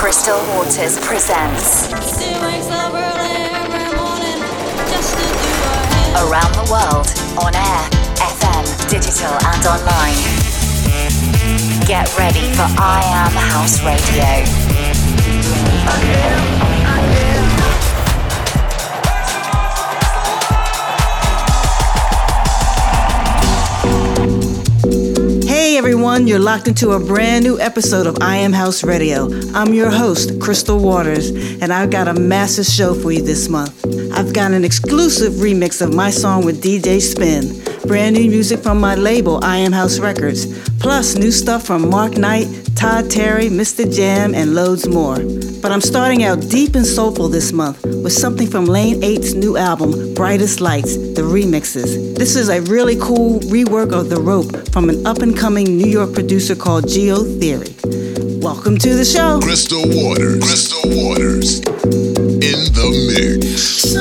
Crystal Waters presents Around the World on air, FM, digital, and online. Get ready for I Am House Radio. Everyone, you're locked into a brand new episode of I Am House Radio. I'm your host, Crystal Waters, and I've got a massive show for you this month. I've got an exclusive remix of my song with DJ Spin, brand new music from my label, I Am House Records, plus new stuff from Mark Knight, Todd Terry, Mr. Jam, and loads more. But I'm starting out deep and soulful this month with something from Lane 8's new album, Brightest Lights, the remixes. This is a really cool rework of The Rope from an up and coming New York producer called Geo Theory. Welcome to the show. Crystal Waters. Crystal Waters. In the mix.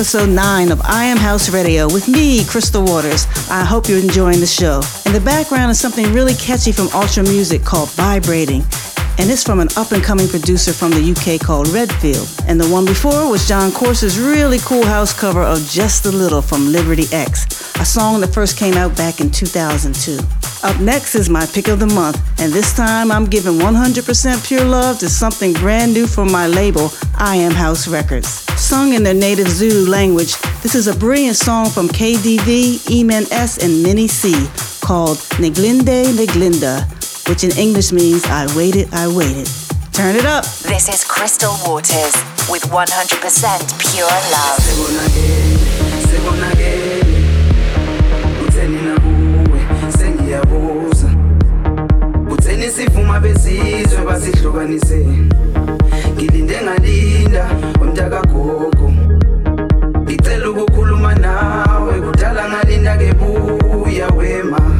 Episode 9 of I Am House Radio with me, Crystal Waters. I hope you're enjoying the show. In the background is something really catchy from Ultra Music called Vibrating. And it's from an up and coming producer from the UK called Redfield. And the one before was John Corse's really cool house cover of Just a Little from Liberty X, a song that first came out back in 2002. Up next is my pick of the month, and this time I'm giving 100% pure love to something brand new from my label, I Am House Records. Sung in their native Zulu language, this is a brilliant song from KDV, Eman S, and Minnie C called Ngilinde Ngalinda, which in English means I waited, I waited. Turn it up. This is Crystal Waters with 100% pure love. Utheni sivuma besizwe basihlukanise. Ngilinde ngalinda umntakagogo. Ngicela ukukhuluma nawe kudala ngalinda kebuya wema.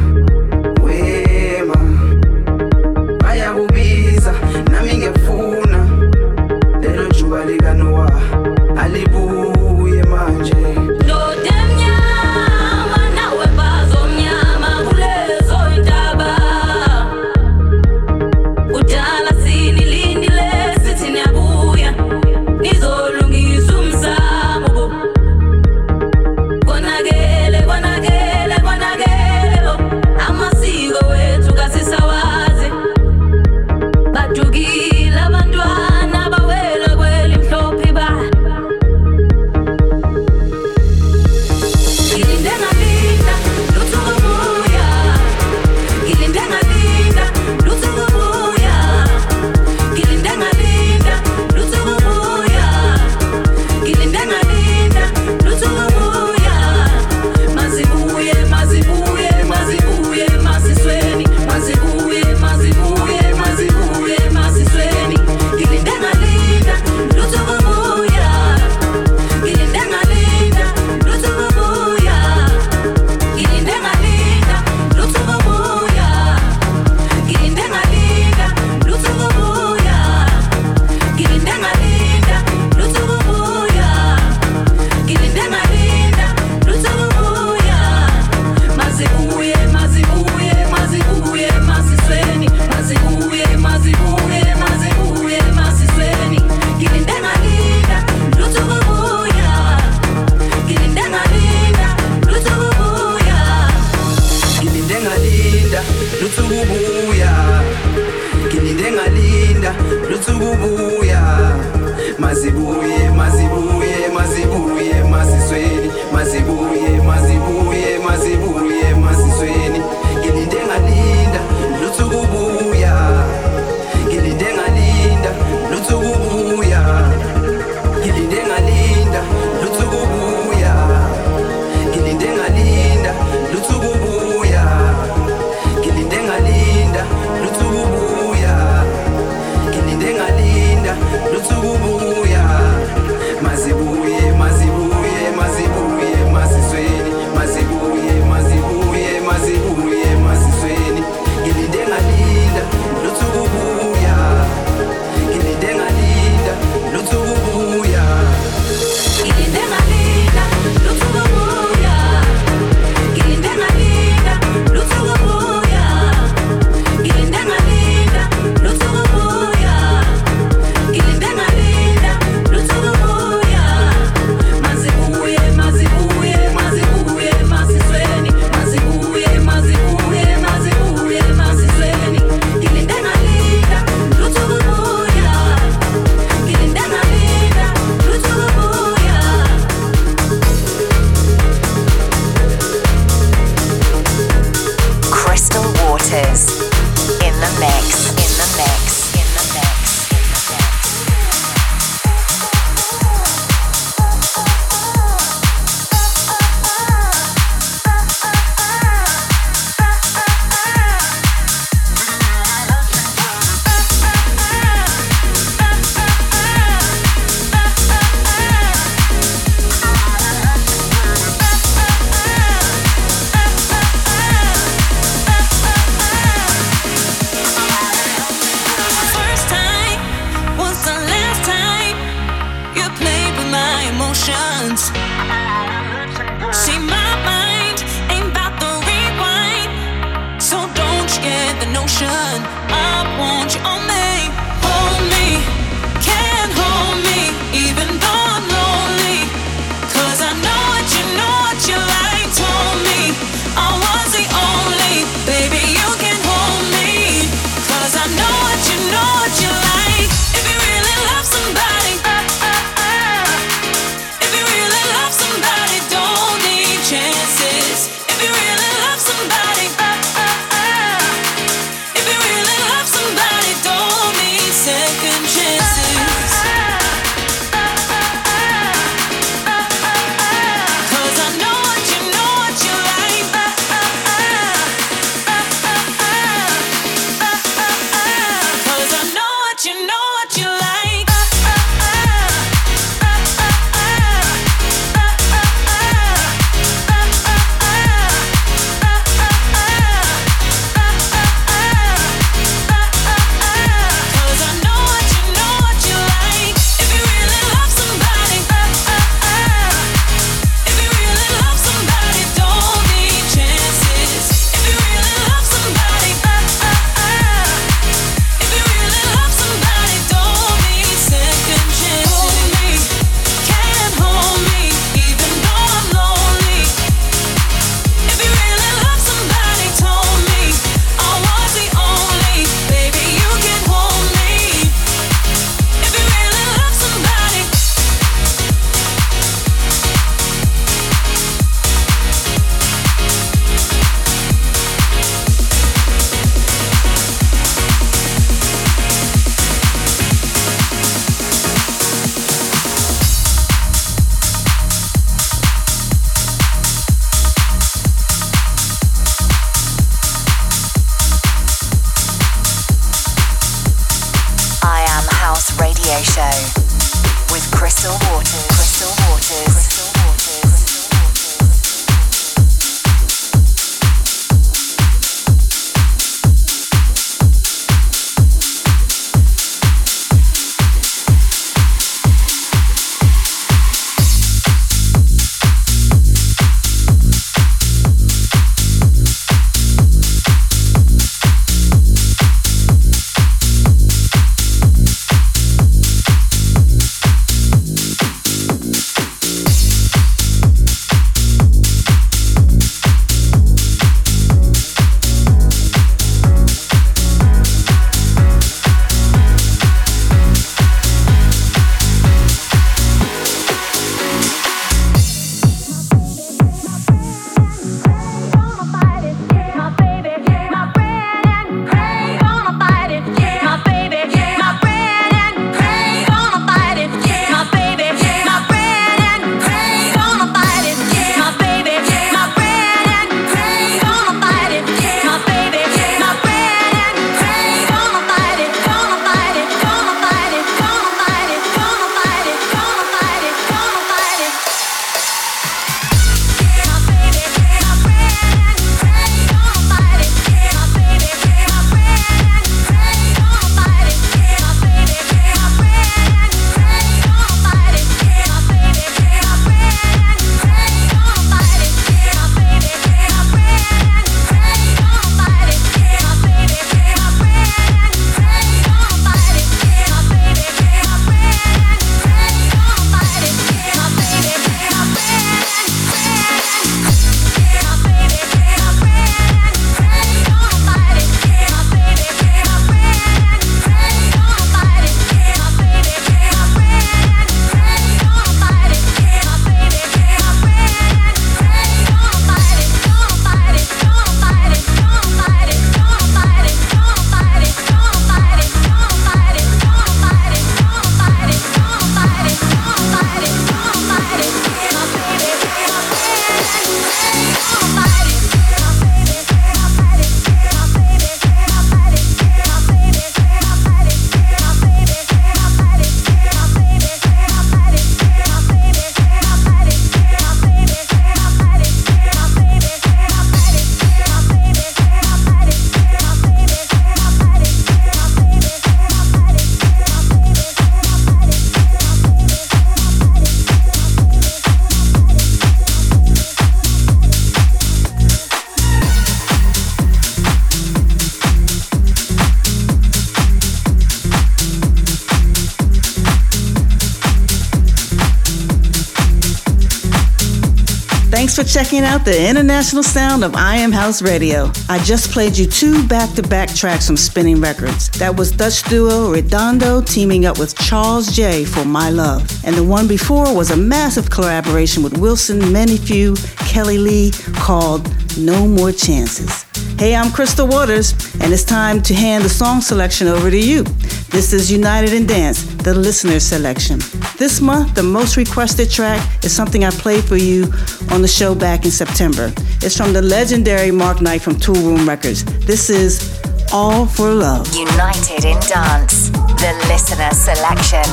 Checking out the international sound of I Am House Radio. I just played you two back to back tracks from Spinnin' Records. That was Dutch duo Redondo teaming up with Charles J for My Love. And the one before was a massive collaboration with Wilson Manyfew Kelly Lee called No More Chances. Hey, I'm Crystal Waters, and it's time to hand the song selection over to you. This is United in Dance, the listener selection. This month, the most requested track is something I played for you on the show back in September. It's from the legendary Mark Knight from Toolroom Records. This is All for Love. United in Dance, the listener selection.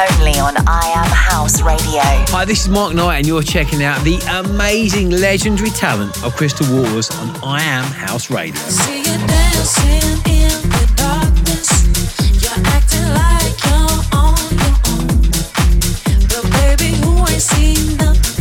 Only on I Am House Radio. Hi, this is Mark Knight, and you're checking out the amazing, legendary talent of Crystal Waters on I Am House Radio. It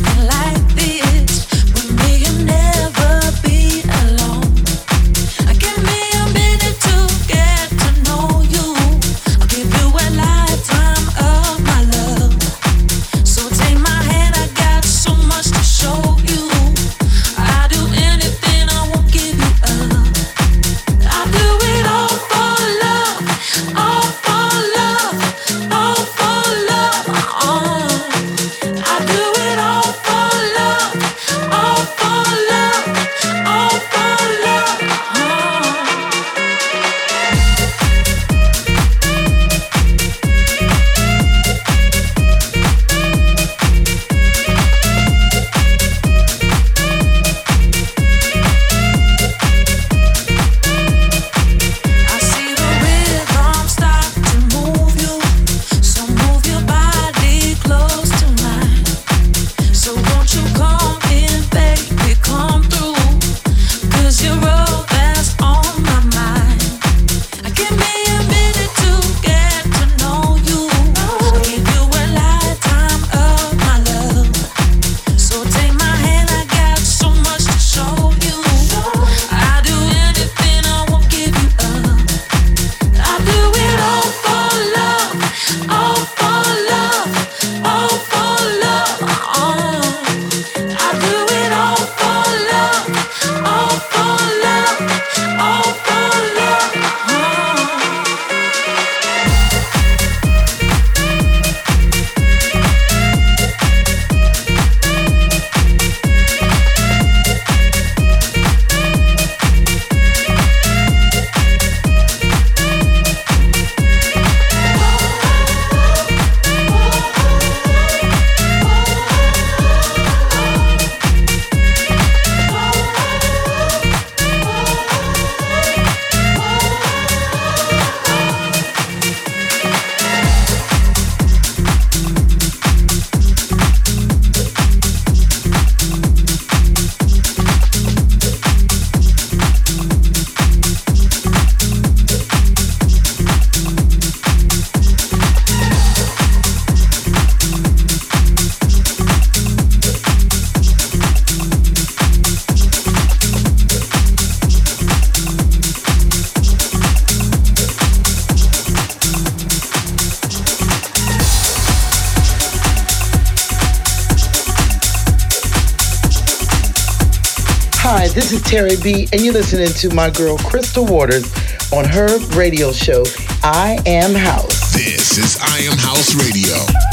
is Terry B, and you're listening to my girl Crystal Waters on her radio show, I Am House. This is I Am House Radio.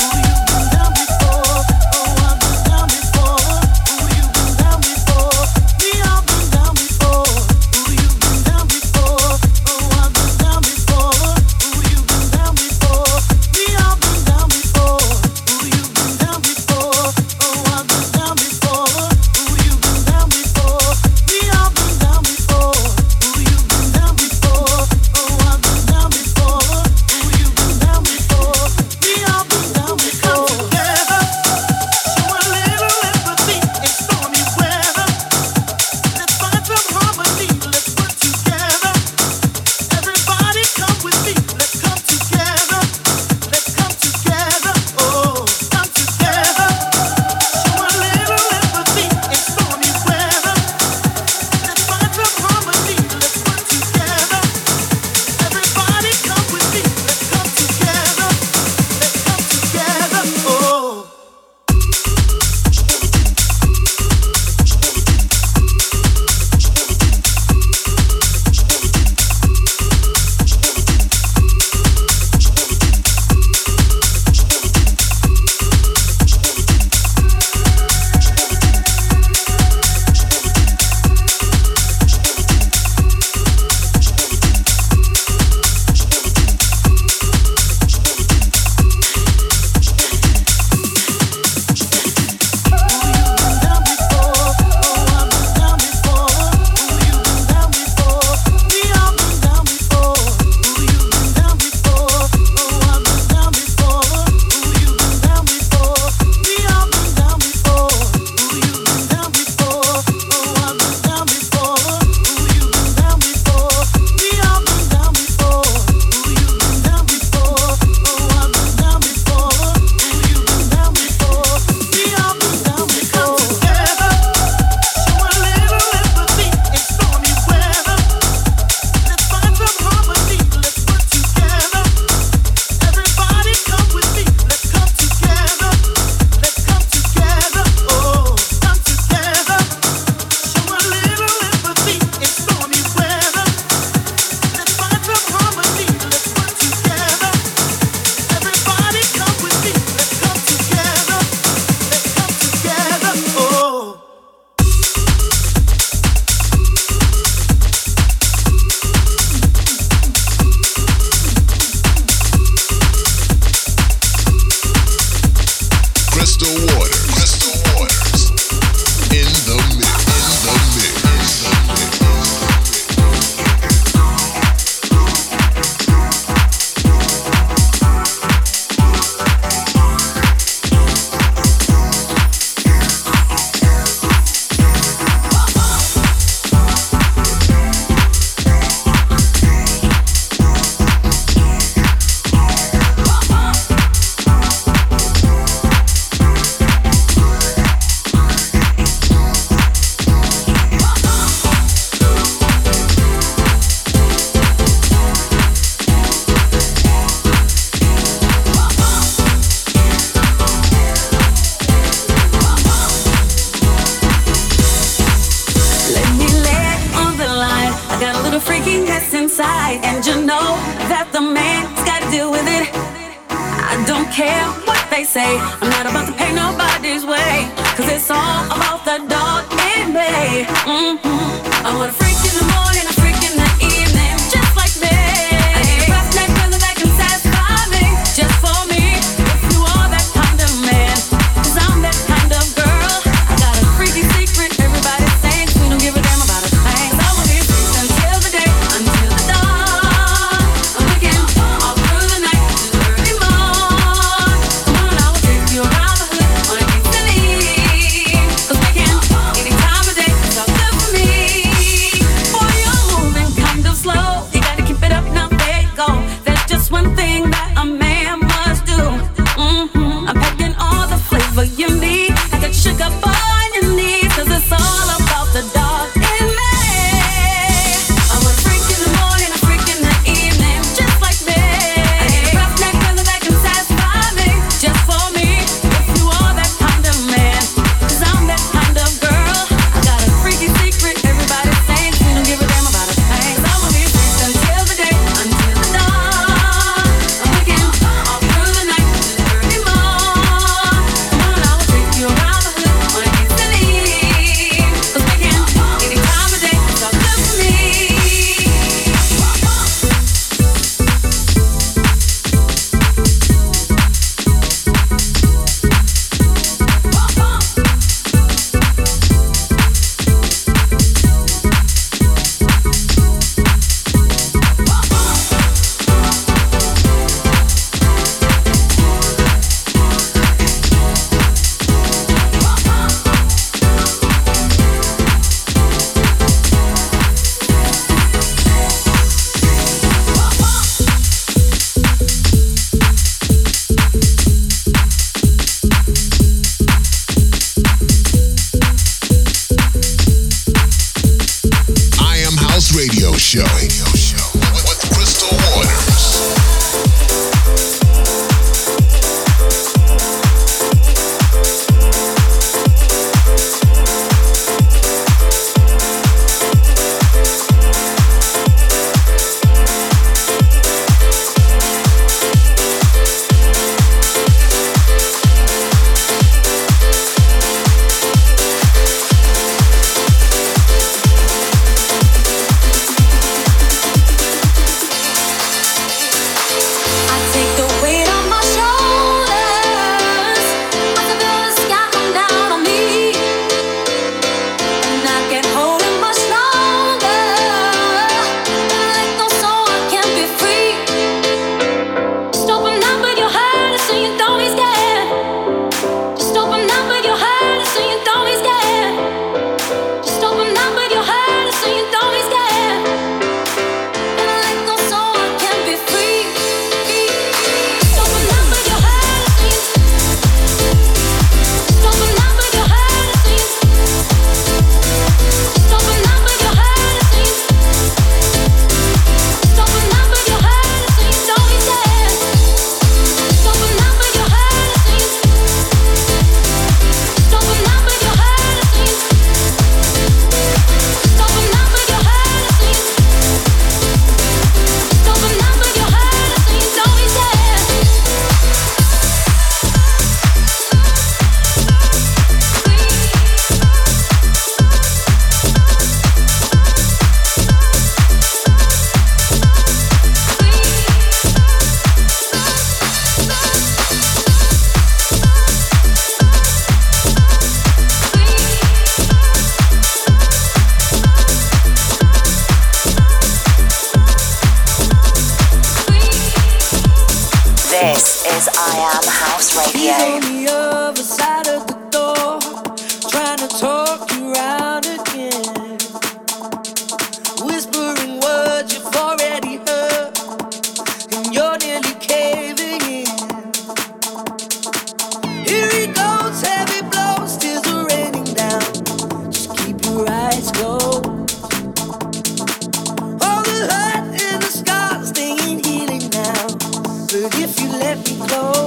But if you let me go.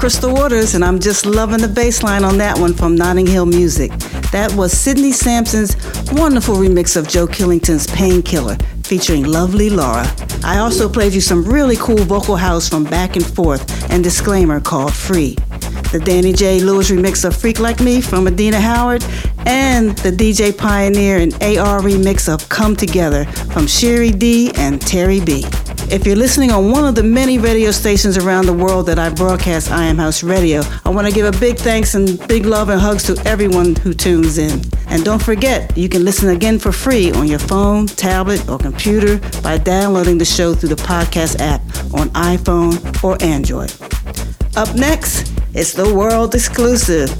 Crystal Waters, and I'm just loving the bass line on that one from Notting Hill Music. That was Sidney Samson's wonderful remix of Joe Killington's Painkiller, featuring Lovely Laura. I also played you some really cool vocal house from Back and Forth and Disclaimer called Free. The Danny J. Lewis remix of Freak Like Me from Adina Howard, and the DJ Pioneer and AR remix of Come Together from Sherry D and Terry B. If you're listening on one of the many radio stations around the world that I broadcast I Am House Radio, I want to give a big thanks and big love and hugs to everyone who tunes in. And don't forget, you can listen again for free on your phone, tablet, or computer by downloading the show through the podcast app on iPhone or Android. Up next, it's the world exclusive.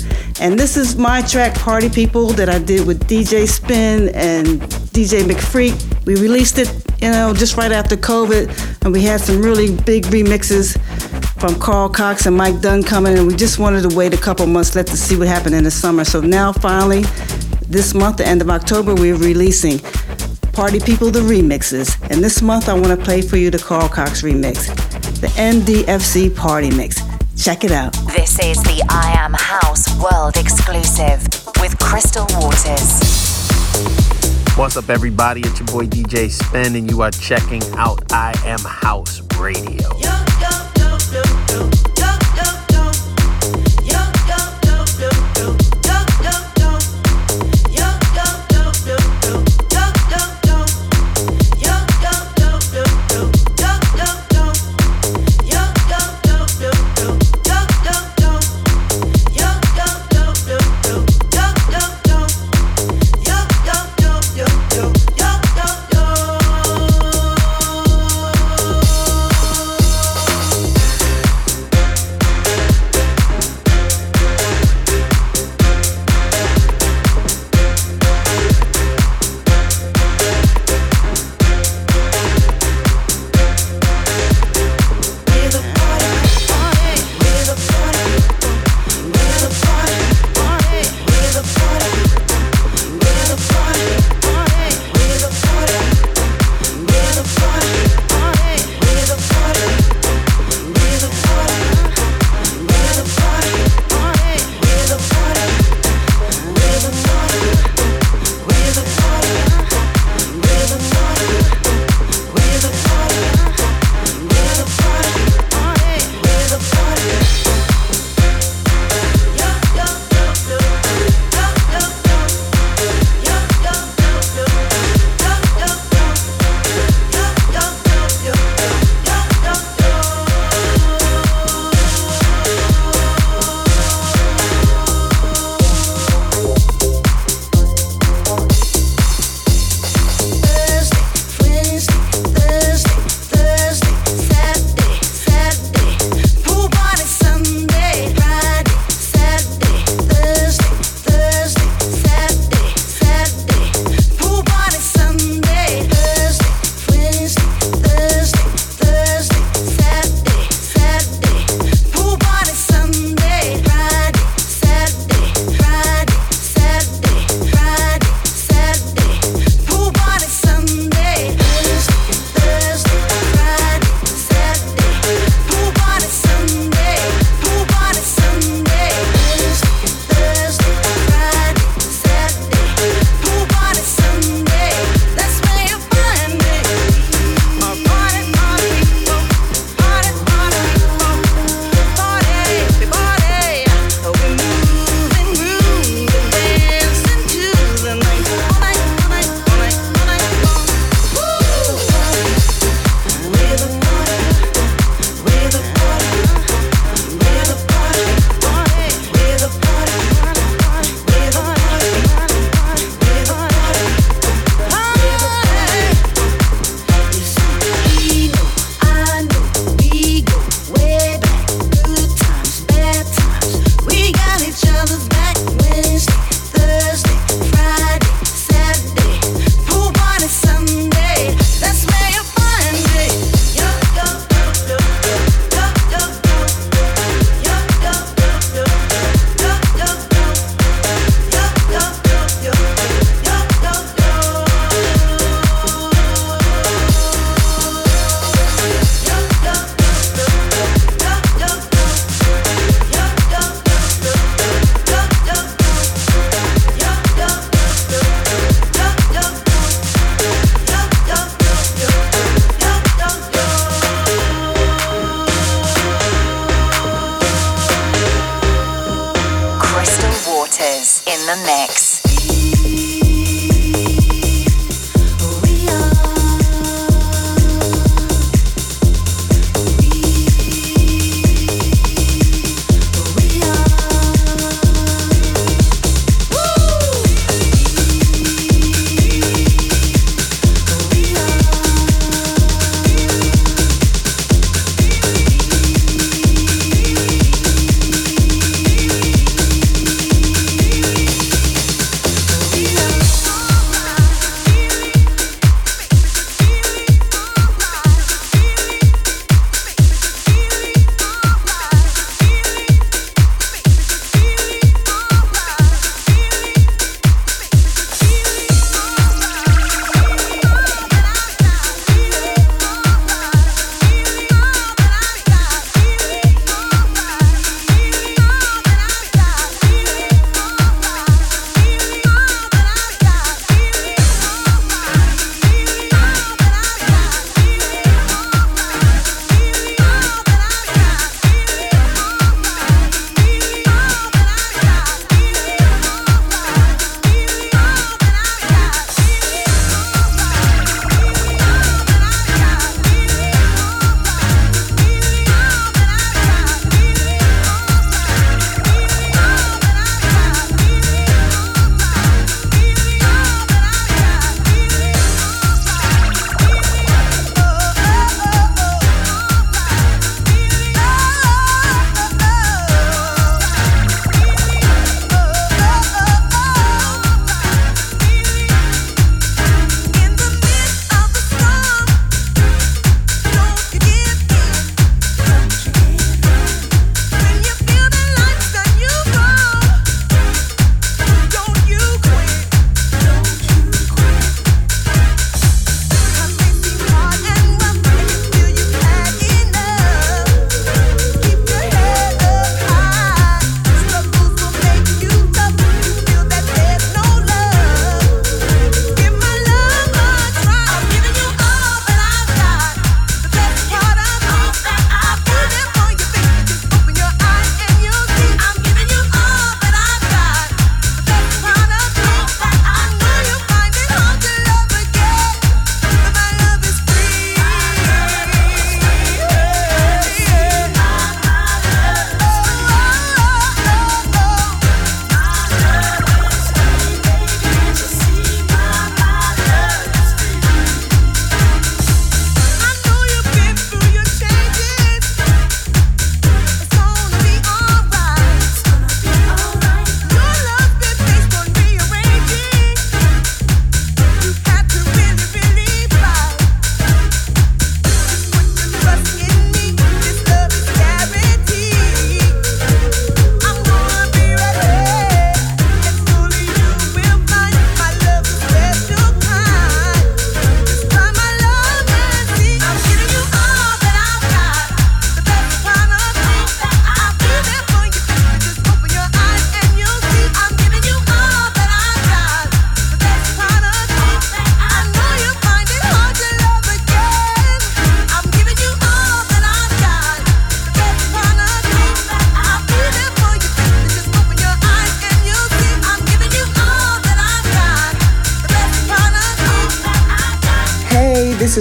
And this is my track, Party People, that I did with DJ Spin and DJ McFreak. We released it you know, just right after COVID, and we had some really big remixes from Carl Cox and Mike Dunn coming, and we just wanted to wait a couple months, let to see what happened in the summer. So now, finally, this month, the end of October, we're releasing Party People the remixes, and this month I want to play for you the Carl Cox remix, the NDFC Party Mix. Check it out. This is the I Am House World exclusive with Crystal Waters. What's up, everybody? It's your boy DJ Spin, and you are checking out I Am House Radio. the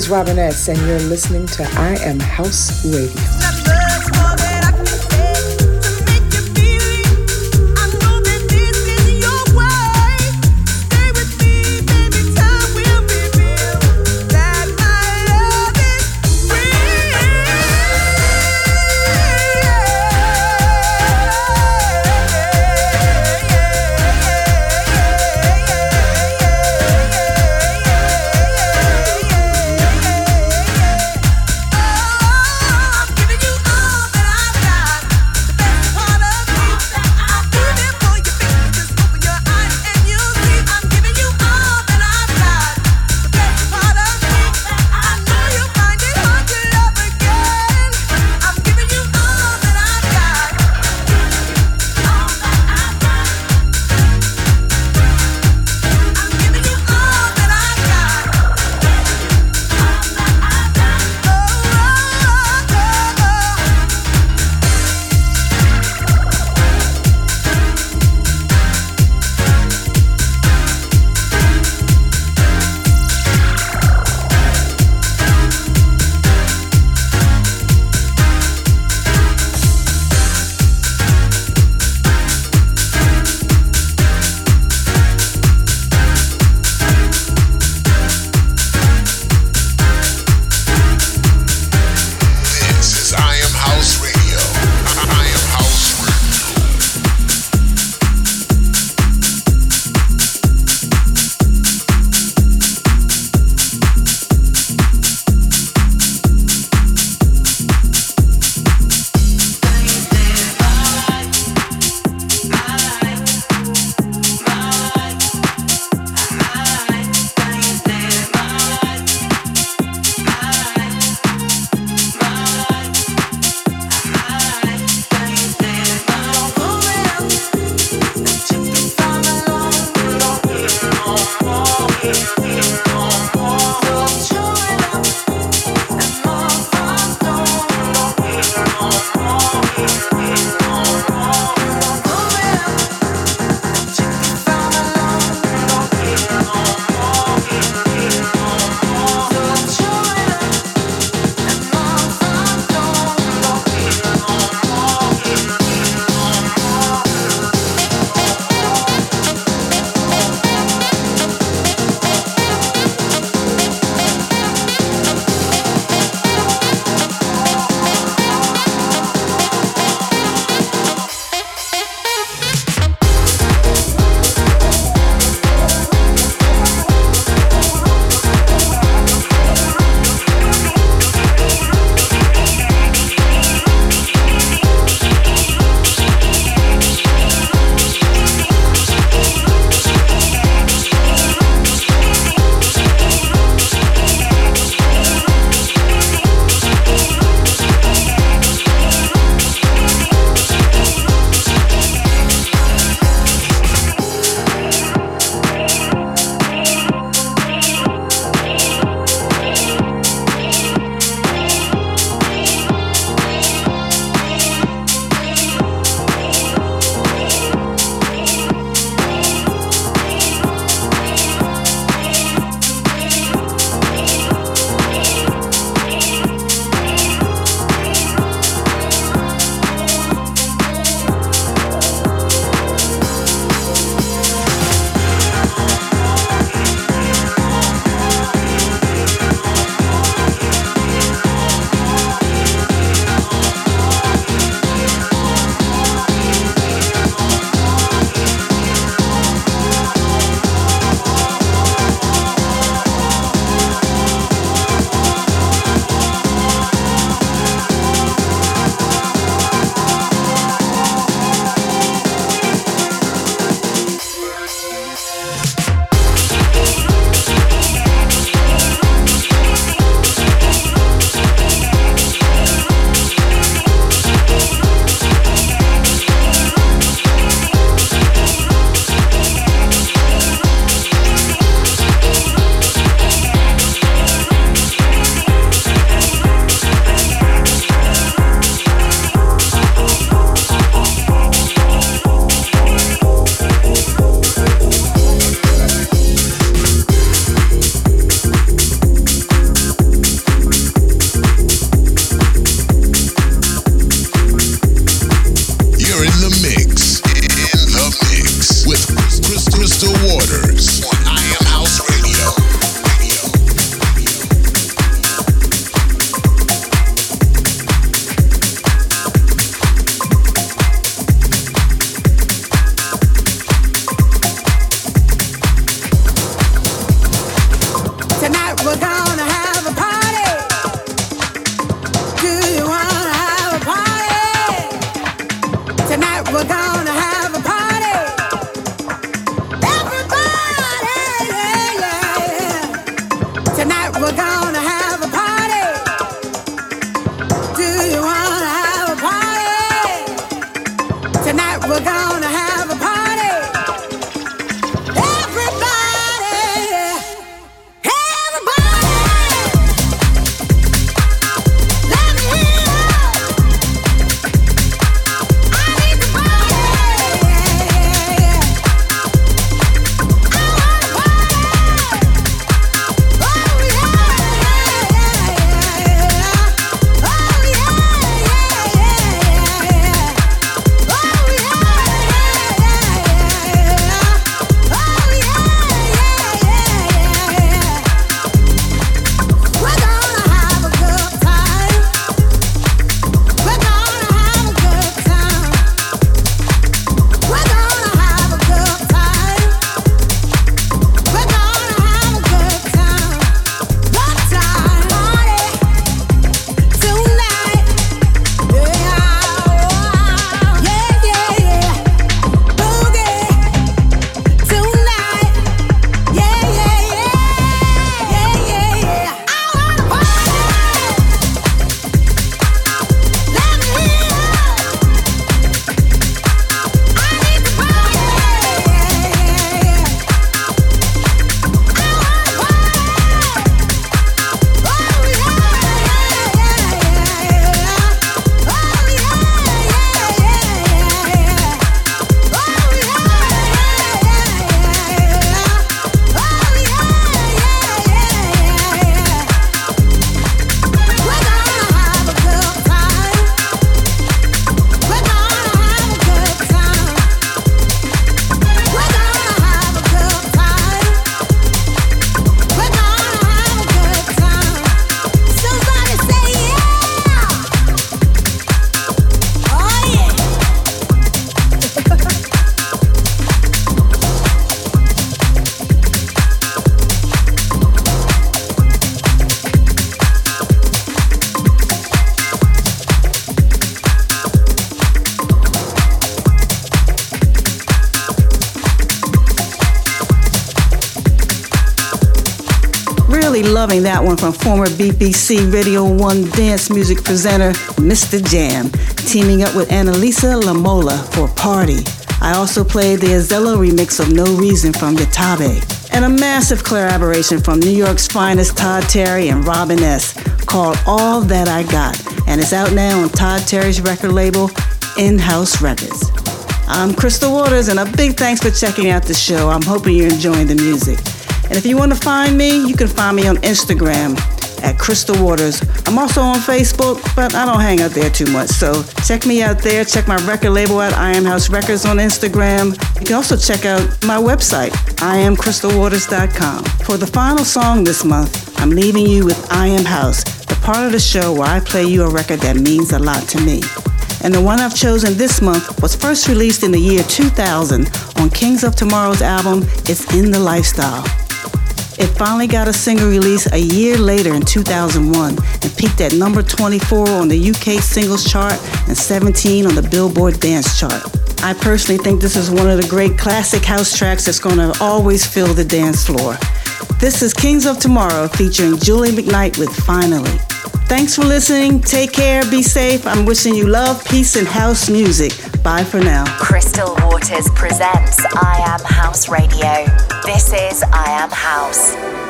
Robin S., and you're listening to I Am House Radio. Loving that one from former BBC Radio 1 dance music presenter Mr. Jam, teaming up with Annalisa Lamola for Party. I also played the Azello remix of No Reason from Yatabe, and a massive collaboration from New York's finest Todd Terry and Robin S. called All That I Got, and it's out now on Todd Terry's record label, In House Records. I'm Crystal Waters, and a big thanks for checking out the show. I'm hoping you're enjoying the music. And if you want to find me, you can find me on Instagram at Crystal Waters. I'm also on Facebook, but I don't hang out there too much. So check me out there. Check my record label at I Am House Records on Instagram. You can also check out my website, IamCrystalWaters.com. For the final song this month, I'm leaving you with I Am House, the part of the show where I play you a record that means a lot to me. And the one I've chosen this month was first released in the year 2000 on Kings of Tomorrow's album, It's in the Lifestyle. It finally got a single release a year later in 2001 and peaked at number 24 on the UK singles chart and 17 on the Billboard dance chart. I personally think this is one of the great classic house tracks that's going to always fill the dance floor. This is Kings of Tomorrow featuring Julie McKnight with Finally. Thanks for listening. Take care. Be safe. I'm wishing you love, peace, and house music. Bye for now. Crystal Waters presents I Am House Radio. This is I Am House.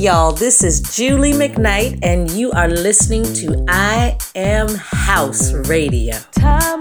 Y'all. This is Julie McKnight, and you are listening to I Am House Radio. Time